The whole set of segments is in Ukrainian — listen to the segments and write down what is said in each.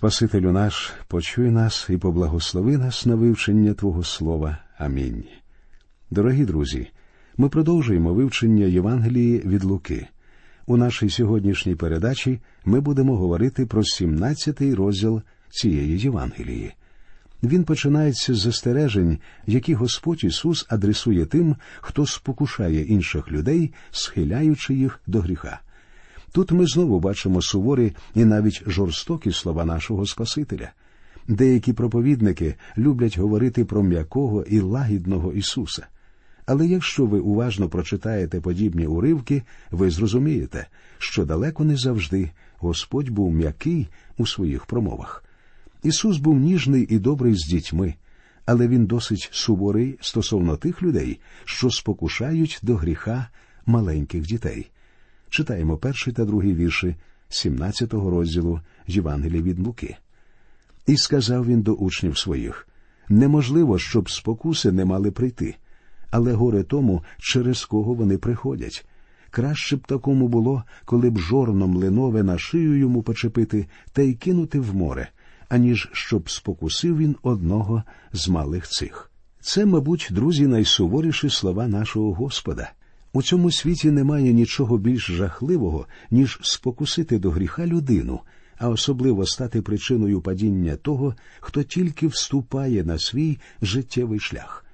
Спасителю наш, почуй нас і поблагослови нас на вивчення Твого Слова. Амінь. Дорогі друзі, ми продовжуємо вивчення Євангелії від Луки. У нашій сьогоднішній передачі ми будемо говорити про 17-й розділ цієї Євангелії. Він починається з застережень, які Господь Ісус адресує тим, хто спокушає інших людей, схиляючи їх до гріха. Тут ми знову бачимо суворі і навіть жорстокі слова нашого Спасителя. Деякі проповідники люблять говорити про м'якого і лагідного Ісуса. Але якщо ви уважно прочитаєте подібні уривки, ви зрозумієте, що далеко не завжди Господь був м'який у своїх промовах. Ісус був ніжний і добрий з дітьми, але він досить суворий стосовно тих людей, що спокушають до гріха маленьких дітей. Читаємо перший та другий вірші 17-го розділу Євангелія від Луки. І сказав він до учнів своїх неможливо, щоб спокуси не мали прийти, але горе тому, через кого вони приходять. Краще б такому було, коли б жорно млинове на шию йому почепити та й кинути в море, аніж щоб спокусив він одного з малих цих. Це, мабуть, друзі, найсуворіші слова нашого Господа. У цьому світі немає нічого більш жахливого, ніж спокусити до гріха людину, а особливо стати причиною падіння того, хто тільки вступає на свій життєвий шлях.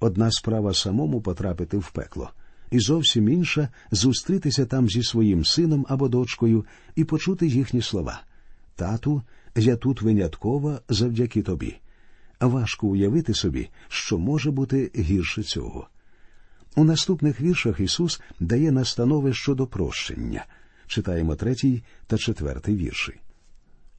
Одна справа самому потрапити в пекло, і зовсім інша зустрітися там зі своїм сином або дочкою і почути їхні слова. Тату, я тут винятково завдяки тобі. Важко уявити собі, що може бути гірше цього. У наступних віршах Ісус дає настанови щодо прощення. Читаємо третій та четвертий вірші.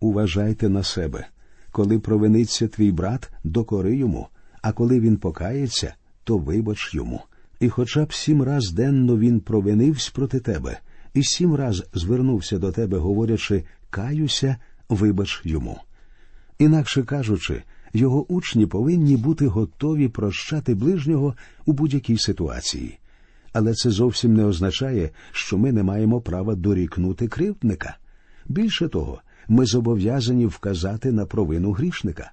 Уважайте на себе. Коли провиниться твій брат, докори йому, а коли він покається, то вибач йому. І хоча б сім раз денно він провинився проти тебе, і сім раз звернувся до тебе, говорячи Каюся, вибач йому. Інакше кажучи, його учні повинні бути готові прощати ближнього у будь-якій ситуації. Але це зовсім не означає, що ми не маємо права дорікнути кривдника. Більше того, ми зобов'язані вказати на провину грішника.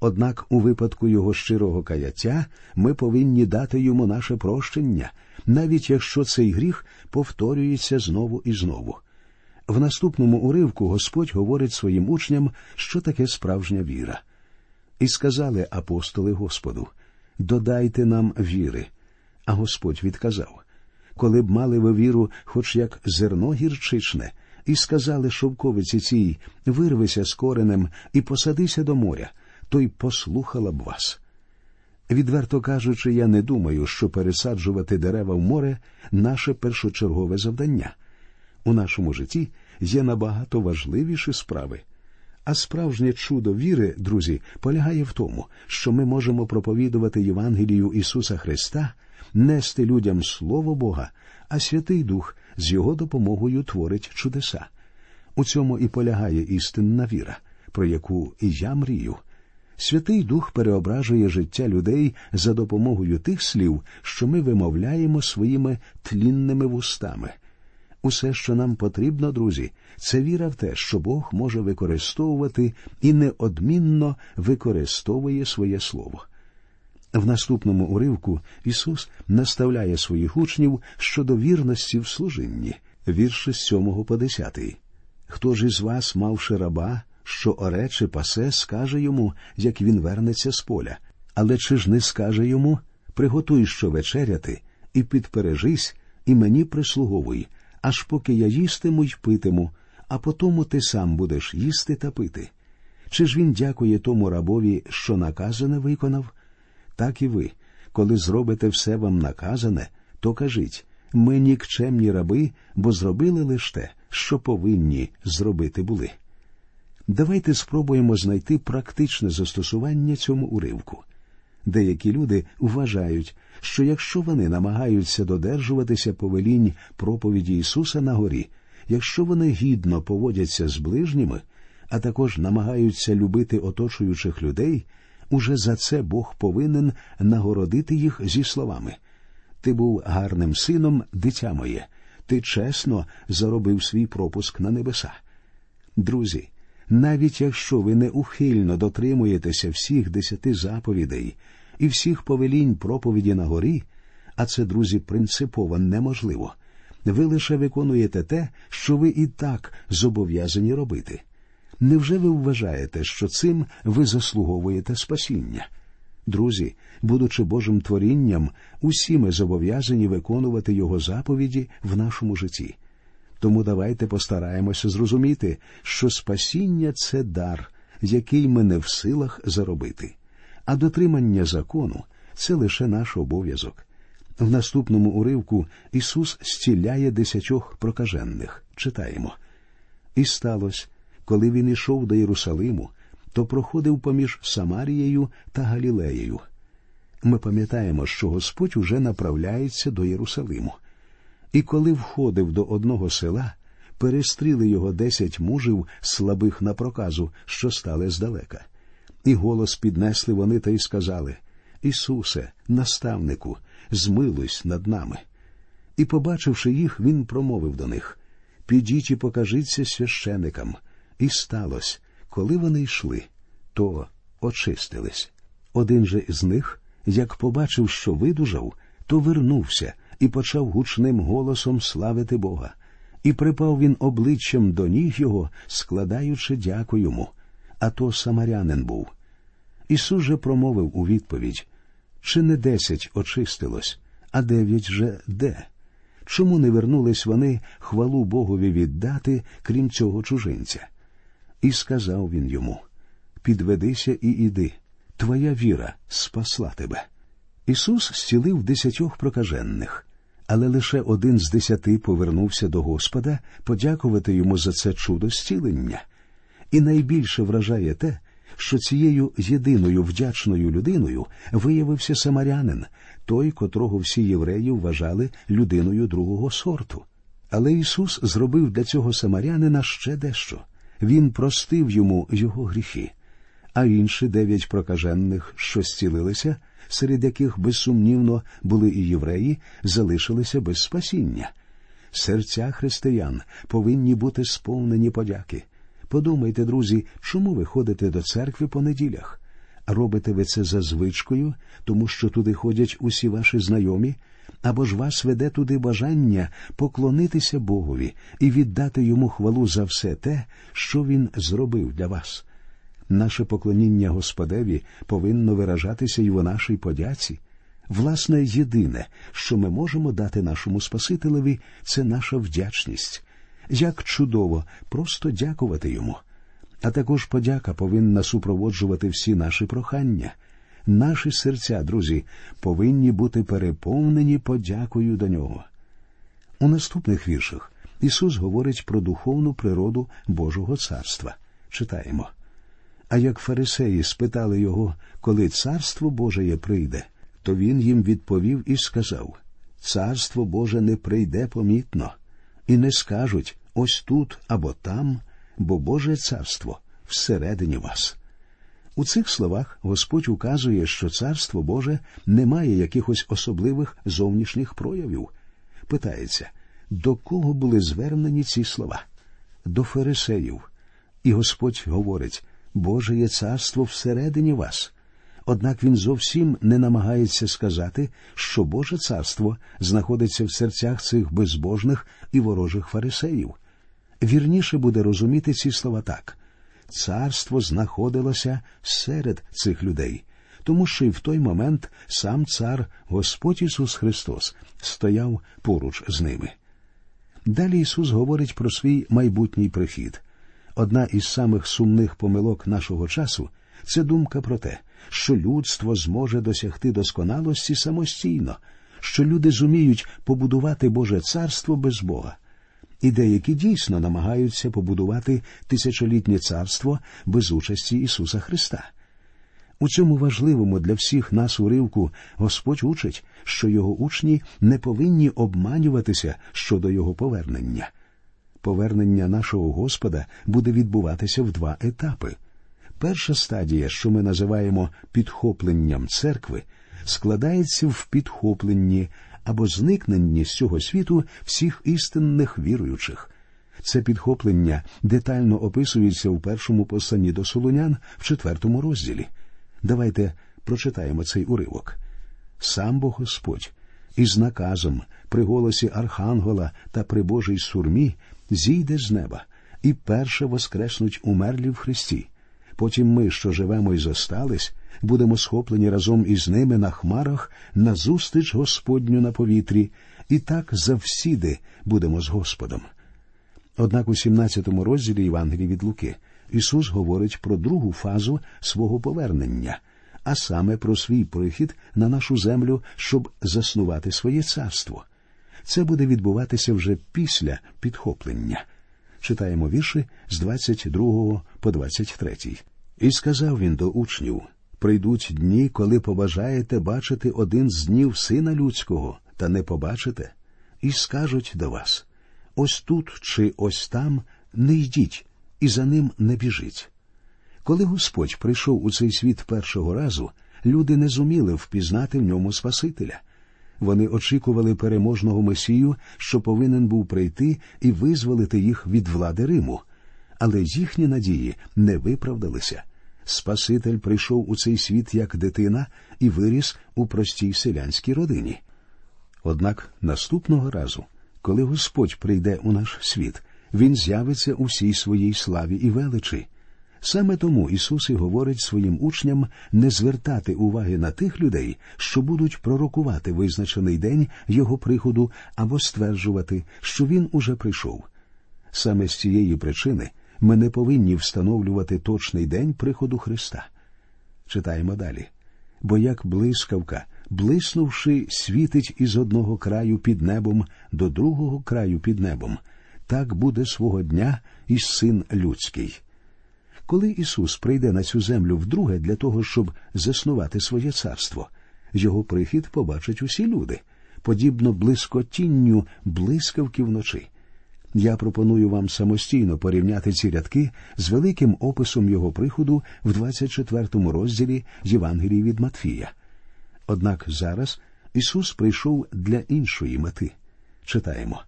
Однак у випадку його щирого каяття ми повинні дати йому наше прощення, навіть якщо цей гріх повторюється знову і знову. В наступному уривку Господь говорить своїм учням, що таке справжня віра. І сказали апостоли Господу Додайте нам віри. А Господь відказав коли б мали ви віру, хоч як зерно гірчичне, і сказали шовковиці цій вирвися з коренем і посадися до моря, то й послухала б вас. Відверто кажучи, я не думаю, що пересаджувати дерева в море наше першочергове завдання. У нашому житті є набагато важливіші справи. А справжнє чудо віри, друзі, полягає в тому, що ми можемо проповідувати Євангелію Ісуса Христа, нести людям Слово Бога, а Святий Дух з його допомогою творить чудеса. У цьому і полягає істинна віра, про яку і я мрію. Святий Дух переображує життя людей за допомогою тих слів, що ми вимовляємо своїми тлінними вустами. Усе, що нам потрібно, друзі, це віра в те, що Бог може використовувати і неодмінно використовує своє слово. В наступному уривку Ісус наставляє своїх учнів щодо вірності в служінні, вірші з 7 по 10. Хто ж із вас, мавши раба, що оре чи пасе, скаже йому, як він вернеться з поля, але чи ж не скаже йому приготуй що вечеряти, і підпережись, і мені прислуговуй, аж поки я їстиму й питиму, а потому ти сам будеш їсти та пити. Чи ж він дякує тому рабові, що наказане виконав? Так і ви, коли зробите все вам наказане, то кажіть ми нікчемні раби, бо зробили лише те, що повинні зробити були. Давайте спробуємо знайти практичне застосування цьому уривку. Деякі люди вважають, що якщо вони намагаються додержуватися повелінь проповіді Ісуса на горі, якщо вони гідно поводяться з ближніми, а також намагаються любити оточуючих людей, уже за це Бог повинен нагородити їх зі словами Ти був гарним сином, дитя моє, ти чесно заробив свій пропуск на небеса. Друзі, навіть якщо ви неухильно дотримуєтеся всіх десяти заповідей і всіх повелінь проповіді на горі, а це, друзі, принципово неможливо, ви лише виконуєте те, що ви і так зобов'язані робити. Невже ви вважаєте, що цим ви заслуговуєте спасіння? Друзі, будучи Божим творінням, усі ми зобов'язані виконувати Його заповіді в нашому житті. Тому давайте постараємося зрозуміти, що спасіння це дар, який ми не в силах заробити, а дотримання закону це лише наш обов'язок. В наступному уривку Ісус зціляє десятьох прокажених. Читаємо. І сталося, коли він ішов до Єрусалиму, то проходив поміж Самарією та Галілеєю. Ми пам'ятаємо, що Господь уже направляється до Єрусалиму. І коли входив до одного села, перестріли його десять мужів, слабих на проказу, що стали здалека. І голос піднесли вони та й сказали Ісусе, наставнику, змилуйсь над нами. І, побачивши їх, він промовив до них Підіть і покажіться священикам. І сталося, коли вони йшли, то очистились. Один же з них, як побачив, що видужав, то вернувся і почав гучним голосом славити Бога. І припав він обличчям до ніг його, складаючи дяку йому. А то самарянин був. Ісус же промовив у відповідь чи не десять очистилось, а дев'ять же де? Чому не вернулись вони хвалу Богові віддати, крім цього чужинця? І сказав він йому Підведися і іди, твоя віра спасла тебе. Ісус зцілив десятьох прокажених, але лише один з десяти повернувся до Господа подякувати йому за це чудо зцілення. І найбільше вражає те, що цією єдиною вдячною людиною виявився самарянин, той, котрого всі євреї вважали людиною другого сорту. Але Ісус зробив для цього самарянина ще дещо він простив йому його гріхи, а інші дев'ять прокажених, що зцілилися, серед яких безсумнівно були і євреї, залишилися без спасіння. Серця християн повинні бути сповнені подяки. Подумайте, друзі, чому ви ходите до церкви по неділях? Робите ви це за звичкою, тому що туди ходять усі ваші знайомі, або ж вас веде туди бажання поклонитися Богові і віддати йому хвалу за все те, що він зробив для вас. Наше поклоніння Господеві повинно виражатися й у нашій подяці. Власне, єдине, що ми можемо дати нашому Спасителеві, це наша вдячність. Як чудово просто дякувати йому. А також подяка повинна супроводжувати всі наші прохання. Наші серця, друзі, повинні бути переповнені подякою до нього. У наступних віршах Ісус говорить про духовну природу Божого царства. Читаємо. А як фарисеї спитали його, коли царство Божеє прийде, то він їм відповів і сказав Царство Боже не прийде помітно, і не скажуть ось тут або там, бо Боже царство всередині вас. У цих словах Господь указує, що Царство Боже не має якихось особливих зовнішніх проявів. Питається, до кого були звернені ці слова? До фарисеїв. І Господь говорить Боже є царство всередині вас. Однак він зовсім не намагається сказати, що Боже царство знаходиться в серцях цих безбожних і ворожих фарисеїв. Вірніше буде розуміти ці слова так царство знаходилося серед цих людей, тому що й в той момент сам цар Господь Ісус Христос стояв поруч з ними. Далі Ісус говорить про свій майбутній прихід. Одна із самих сумних помилок нашого часу це думка про те, що людство зможе досягти досконалості самостійно, що люди зуміють побудувати Боже царство без Бога і деякі дійсно намагаються побудувати тисячолітнє царство без участі Ісуса Христа. У цьому важливому для всіх нас уривку Господь учить, що його учні не повинні обманюватися щодо його повернення. Повернення нашого Господа буде відбуватися в два етапи. Перша стадія, що ми називаємо підхопленням церкви, складається в підхопленні або зникненні з цього світу всіх істинних віруючих. Це підхоплення детально описується у першому посланні до Солунян в четвертому розділі. Давайте прочитаємо цей уривок. Сам Бог Господь із наказом при голосі Архангела та при Божій сурмі зійде з неба і перше воскреснуть умерлі в Христі. Потім ми, що живемо і зостались, будемо схоплені разом із ними на хмарах назустріч Господню на повітрі, і так завсіди будемо з Господом. Однак у 17 розділі Євангелії від Луки Ісус говорить про другу фазу свого повернення, а саме про свій прихід на нашу землю, щоб заснувати своє царство. Це буде відбуватися вже після підхоплення. Читаємо вірші з 22 по 23. І сказав він до учнів прийдуть дні, коли побажаєте бачити один з днів сина людського, та не побачите, і скажуть до вас ось тут чи ось там не йдіть, і за ним не біжіть. Коли Господь прийшов у цей світ першого разу, люди не зуміли впізнати в ньому Спасителя. Вони очікували переможного Месію, що повинен був прийти і визволити їх від влади Риму, але їхні надії не виправдалися. Спаситель прийшов у цей світ як дитина і виріс у простій селянській родині. Однак наступного разу, коли Господь прийде у наш світ, Він з'явиться у всій своїй славі і величі. Саме тому Ісус і говорить своїм учням не звертати уваги на тих людей, що будуть пророкувати визначений день Його приходу або стверджувати, що Він уже прийшов. Саме з цієї причини ми не повинні встановлювати точний день приходу Христа. Читаємо далі. Бо як блискавка, блиснувши, світить із одного краю під небом до другого краю під небом, так буде свого дня і син людський. Коли Ісус прийде на цю землю вдруге для того, щоб заснувати своє царство, його прихід побачать усі люди, подібно блискотінню блискавки вночі. Я пропоную вам самостійно порівняти ці рядки з великим описом його приходу в 24 розділі Євангелії від Матфія. Однак зараз Ісус прийшов для іншої мети. Читаємо.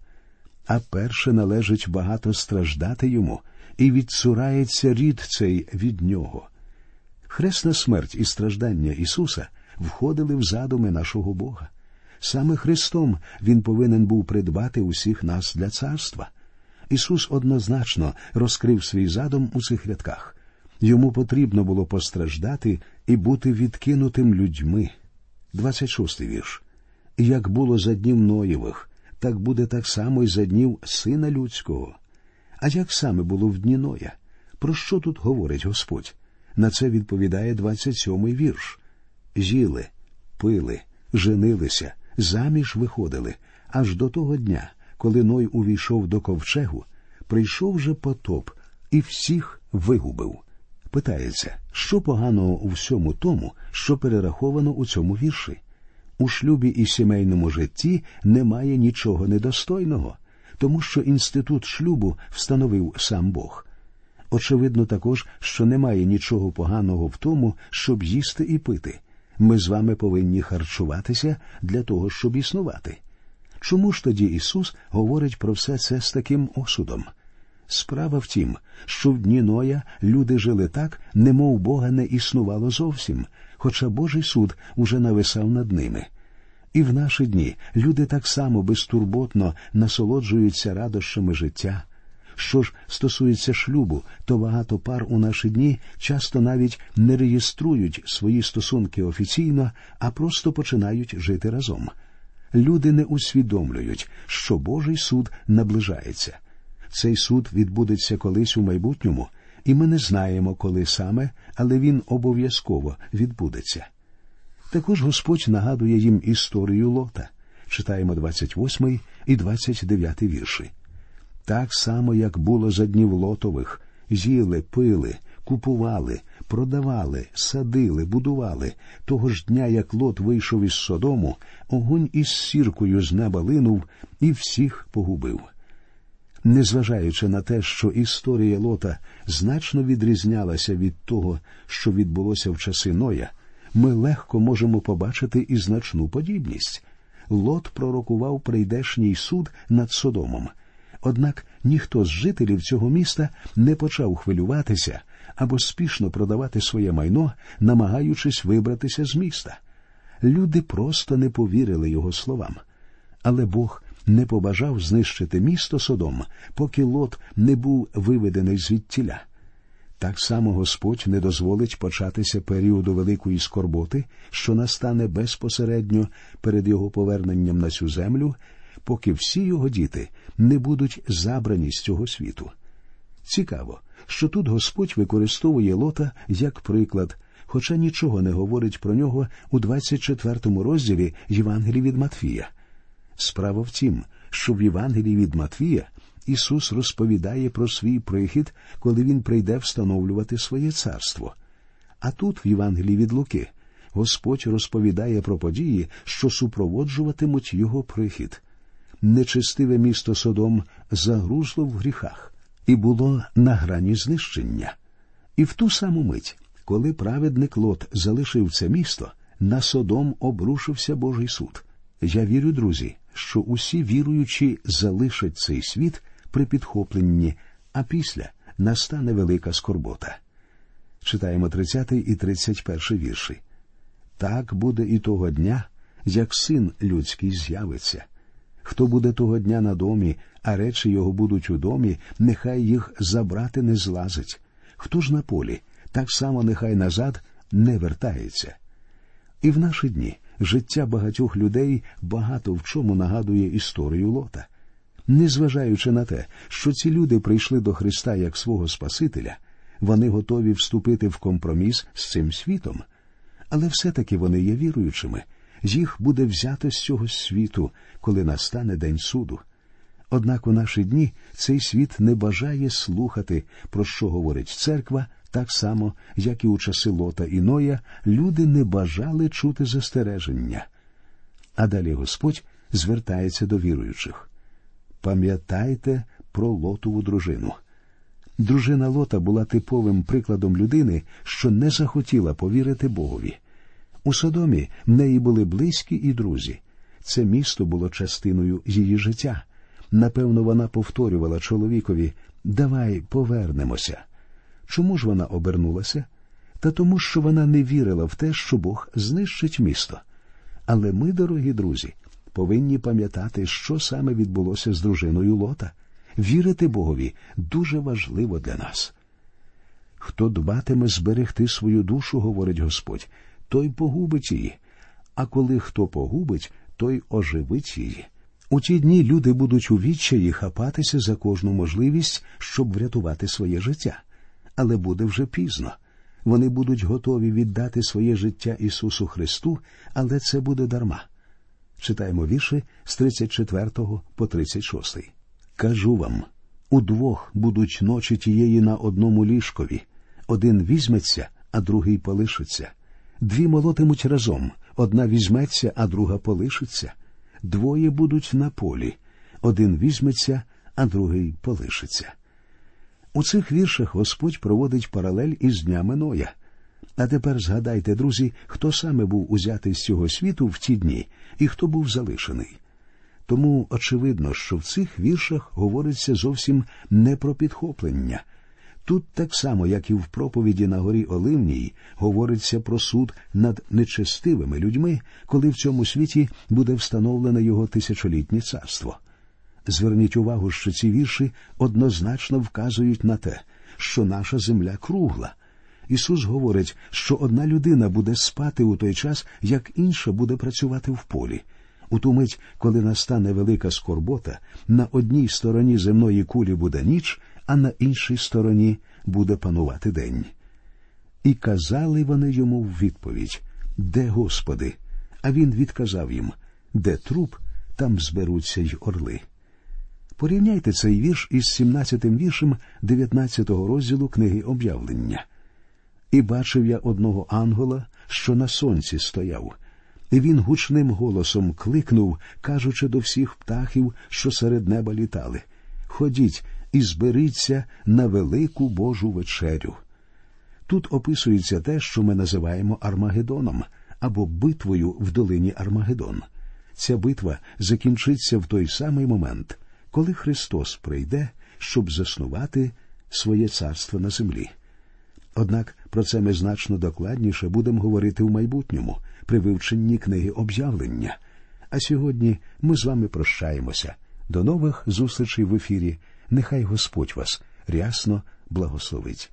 А перше належить багато страждати йому, і відсурається рід цей від нього. Хресна смерть і страждання Ісуса входили в задуми нашого Бога. Саме Христом Він повинен був придбати усіх нас для царства. Ісус однозначно розкрив свій задум у цих рядках. Йому потрібно було постраждати і бути відкинутим людьми. 26 вірш. Як було за днів Ноєвих, так буде так само й за днів Сина Людського. А як саме було в дні Ноя? Про що тут говорить Господь? На це відповідає 27-й вірш. Жіли, пили, женилися, заміж виходили, аж до того дня, коли Ной увійшов до ковчегу, прийшов же потоп і всіх вигубив. Питається, що поганого у всьому тому, що перераховано у цьому вірші? У шлюбі і сімейному житті немає нічого недостойного, тому що інститут шлюбу встановив сам Бог. Очевидно, також, що немає нічого поганого в тому, щоб їсти і пити. Ми з вами повинні харчуватися для того, щоб існувати. Чому ж тоді Ісус говорить про все це з таким осудом? Справа в тім, що в дні Ноя люди жили так, немов Бога не існувало зовсім, хоча Божий суд уже нависав над ними. І в наші дні люди так само безтурботно насолоджуються радощами життя. Що ж стосується шлюбу, то багато пар у наші дні часто навіть не реєструють свої стосунки офіційно, а просто починають жити разом люди не усвідомлюють, що Божий суд наближається. Цей суд відбудеться колись у майбутньому, і ми не знаємо, коли саме, але він обов'язково відбудеться. Також Господь нагадує їм історію лота. Читаємо 28 і 29 вірші. Так само, як було за днів лотових, їли, пили, купували, продавали, садили, будували. Того ж дня, як лот вийшов із Содому, огонь із сіркою з неба линув і всіх погубив. Незважаючи на те, що історія лота значно відрізнялася від того, що відбулося в часи Ноя, ми легко можемо побачити і значну подібність. Лот пророкував прийдешній суд над Содомом. Однак ніхто з жителів цього міста не почав хвилюватися або спішно продавати своє майно, намагаючись вибратися з міста. Люди просто не повірили його словам. Але Бог не побажав знищити місто Содом, поки лот не був виведений звідтіля. Так само Господь не дозволить початися періоду великої скорботи, що настане безпосередньо перед його поверненням на цю землю, поки всі його діти не будуть забрані з цього світу. Цікаво, що тут Господь використовує лота як приклад, хоча нічого не говорить про нього у 24 розділі Євангелії від Матфія. Справа в тім, що в Євангелії від Матвія Ісус розповідає про свій прихід, коли Він прийде встановлювати своє царство. А тут, в Євангелії від Луки, Господь розповідає про події, що супроводжуватимуть його прихід. Нечистиве місто Содом загрузло в гріхах і було на грані знищення. І в ту саму мить, коли праведник Лот залишив це місто, на Содом обрушився Божий суд. Я вірю, друзі, що усі віруючі залишать цей світ при підхопленні, а після настане велика скорбота. Читаємо 30 і 31 вірші. Так буде і того дня, як син людський з'явиться. Хто буде того дня на домі, а речі його будуть у домі, нехай їх забрати не злазить. Хто ж на полі, так само нехай назад не вертається. І в наші дні життя багатьох людей багато в чому нагадує історію лота. Незважаючи на те, що ці люди прийшли до Христа як свого Спасителя, вони готові вступити в компроміс з цим світом, але все-таки вони є віруючими, їх буде взято з цього світу, коли настане день суду. Однак у наші дні цей світ не бажає слухати, про що говорить церква, так само, як і у часи Лота і Ноя, люди не бажали чути застереження. А далі Господь звертається до віруючих. Пам'ятайте про Лотову дружину. Дружина Лота була типовим прикладом людини, що не захотіла повірити Богові. У Содомі в неї були близькі і друзі. Це місто було частиною її життя. Напевно, вона повторювала чоловікові Давай повернемося. Чому ж вона обернулася? Та тому, що вона не вірила в те, що Бог знищить місто. Але ми, дорогі друзі, повинні пам'ятати, що саме відбулося з дружиною Лота. Вірити Богові дуже важливо для нас. Хто дбатиме зберегти свою душу, говорить Господь, той погубить її, а коли хто погубить, той оживить її. У ті дні люди будуть у відчаї хапатися за кожну можливість, щоб врятувати своє життя. Але буде вже пізно. Вони будуть готові віддати своє життя Ісусу Христу, але це буде дарма. Читаємо вірші з 34 по 36. Кажу вам удвох будуть ночі тієї на одному ліжкові. Один візьметься, а другий полишиться. Дві молотимуть разом, одна візьметься, а друга полишиться. Двоє будуть на полі, один візьметься, а другий полишиться. У цих віршах Господь проводить паралель із днями Ноя. А тепер згадайте, друзі, хто саме був узятий з цього світу в ті дні і хто був залишений. Тому очевидно, що в цих віршах говориться зовсім не про підхоплення. Тут так само, як і в проповіді на горі Оливній, говориться про суд над нечестивими людьми, коли в цьому світі буде встановлене його тисячолітнє царство. Зверніть увагу, що ці вірші однозначно вказують на те, що наша земля кругла. Ісус говорить, що одна людина буде спати у той час, як інша буде працювати в полі. У ту мить, коли настане велика скорбота, на одній стороні земної кулі буде ніч, а на іншій стороні буде панувати день. І казали вони йому в відповідь Де Господи? А він відказав їм Де труп, там зберуться й орли. Порівняйте цей вірш із 17-тим віршем 19-го розділу книги об'явлення. І бачив я одного ангела, що на сонці стояв, і він гучним голосом кликнув, кажучи до всіх птахів, що серед неба літали Ходіть і зберіться на велику Божу вечерю. Тут описується те, що ми називаємо Армагедоном або битвою в долині Армагедон. Ця битва закінчиться в той самий момент, коли Христос прийде, щоб заснувати своє царство на землі. Однак про це ми значно докладніше будемо говорити в майбутньому при вивченні книги об'явлення. А сьогодні ми з вами прощаємося. До нових зустрічей в ефірі. Нехай Господь вас рясно благословить.